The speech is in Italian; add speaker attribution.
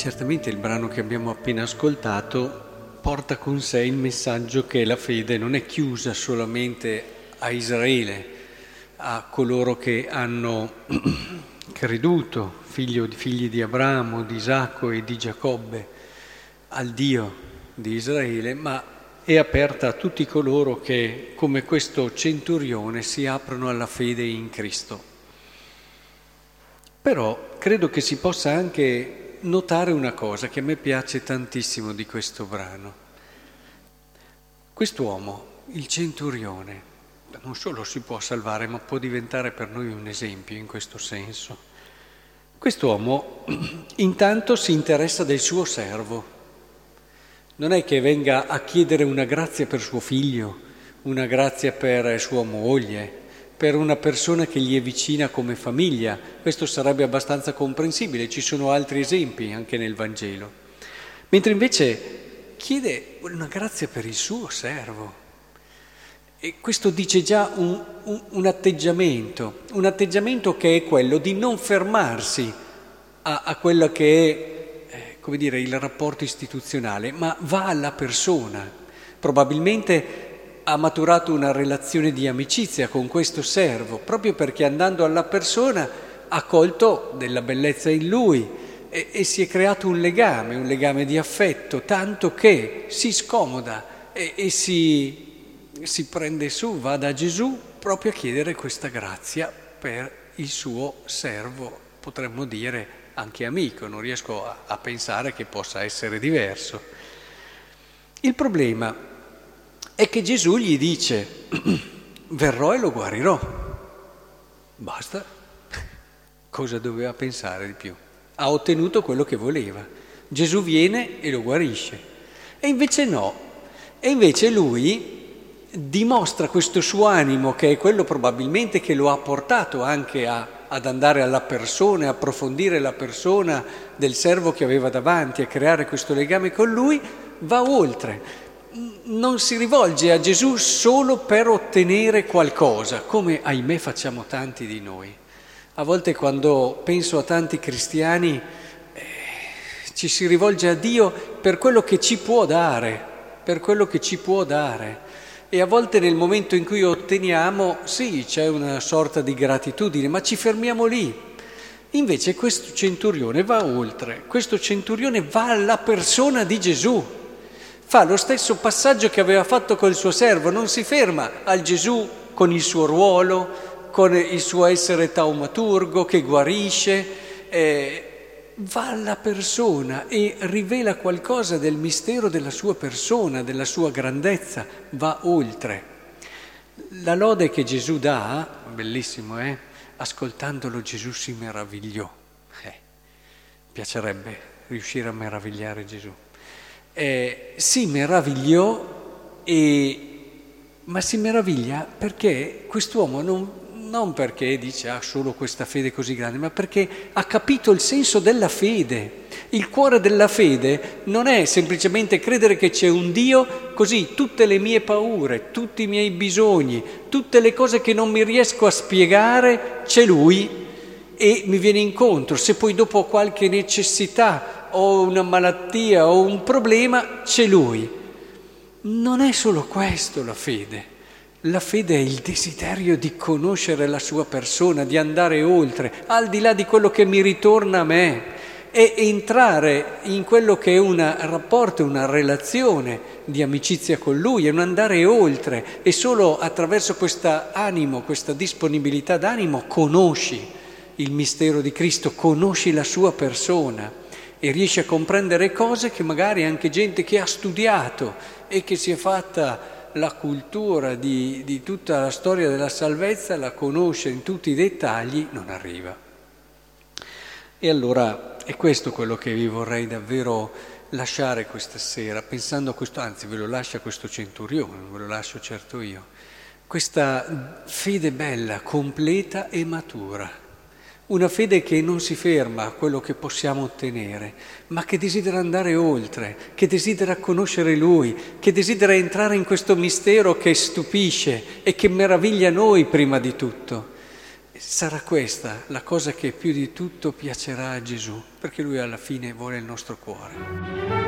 Speaker 1: Certamente il brano che abbiamo appena ascoltato porta con sé il messaggio che la fede non è chiusa solamente a Israele, a coloro che hanno creduto, figli di Abramo, di Isacco e di Giacobbe, al Dio di Israele, ma è aperta a tutti coloro che, come questo centurione, si aprono alla fede in Cristo. Però credo che si possa anche notare una cosa che a me piace tantissimo di questo brano. Quest'uomo, il centurione, non solo si può salvare, ma può diventare per noi un esempio in questo senso. Quest'uomo intanto si interessa del suo servo. Non è che venga a chiedere una grazia per suo figlio, una grazia per sua moglie, per una persona che gli è vicina come famiglia. Questo sarebbe abbastanza comprensibile, ci sono altri esempi anche nel Vangelo. Mentre invece chiede una grazia per il suo servo. E questo dice già un, un, un atteggiamento, un atteggiamento che è quello di non fermarsi a, a quello che è, eh, come dire, il rapporto istituzionale, ma va alla persona. Probabilmente ha maturato una relazione di amicizia con questo servo, proprio perché andando alla persona ha colto della bellezza in lui e, e si è creato un legame, un legame di affetto, tanto che si scomoda e, e si, si prende su, va da Gesù proprio a chiedere questa grazia per il suo servo, potremmo dire anche amico, non riesco a, a pensare che possa essere diverso. Il problema è che Gesù gli dice, verrò e lo guarirò. Basta. Cosa doveva pensare di più? Ha ottenuto quello che voleva. Gesù viene e lo guarisce. E invece no. E invece lui dimostra questo suo animo, che è quello probabilmente che lo ha portato anche a, ad andare alla persona, approfondire la persona del servo che aveva davanti, a creare questo legame con lui, va oltre non si rivolge a Gesù solo per ottenere qualcosa, come ahimè facciamo tanti di noi. A volte quando penso a tanti cristiani eh, ci si rivolge a Dio per quello che ci può dare, per quello che ci può dare. E a volte nel momento in cui otteniamo, sì, c'è una sorta di gratitudine, ma ci fermiamo lì. Invece questo centurione va oltre, questo centurione va alla persona di Gesù fa lo stesso passaggio che aveva fatto col suo servo, non si ferma al Gesù con il suo ruolo, con il suo essere taumaturgo che guarisce, eh, va alla persona e rivela qualcosa del mistero della sua persona, della sua grandezza, va oltre. La lode che Gesù dà, bellissimo, eh? Ascoltandolo Gesù si meravigliò. Eh, piacerebbe riuscire a meravigliare Gesù eh, si meravigliò, e, ma si meraviglia perché quest'uomo non, non perché dice ha ah, solo questa fede così grande, ma perché ha capito il senso della fede. Il cuore della fede non è semplicemente credere che c'è un Dio, così tutte le mie paure, tutti i miei bisogni, tutte le cose che non mi riesco a spiegare, c'è Lui e mi viene incontro. Se poi dopo ho qualche necessità o una malattia o un problema, c'è lui. Non è solo questo la fede. La fede è il desiderio di conoscere la sua persona, di andare oltre, al di là di quello che mi ritorna a me, e entrare in quello che è un rapporto, una relazione di amicizia con Lui, è un andare oltre e solo attraverso questo animo, questa disponibilità d'animo conosci il mistero di Cristo, conosci la sua persona e riesce a comprendere cose che magari anche gente che ha studiato e che si è fatta la cultura di, di tutta la storia della salvezza, la conosce in tutti i dettagli, non arriva. E allora è questo quello che vi vorrei davvero lasciare questa sera, pensando a questo, anzi ve lo lascia questo centurione, ve lo lascio certo io, questa fede bella, completa e matura una fede che non si ferma a quello che possiamo ottenere, ma che desidera andare oltre, che desidera conoscere Lui, che desidera entrare in questo mistero che stupisce e che meraviglia noi prima di tutto. sarà questa la cosa che più di tutto piacerà a Gesù, perché lui alla fine vuole il nostro cuore.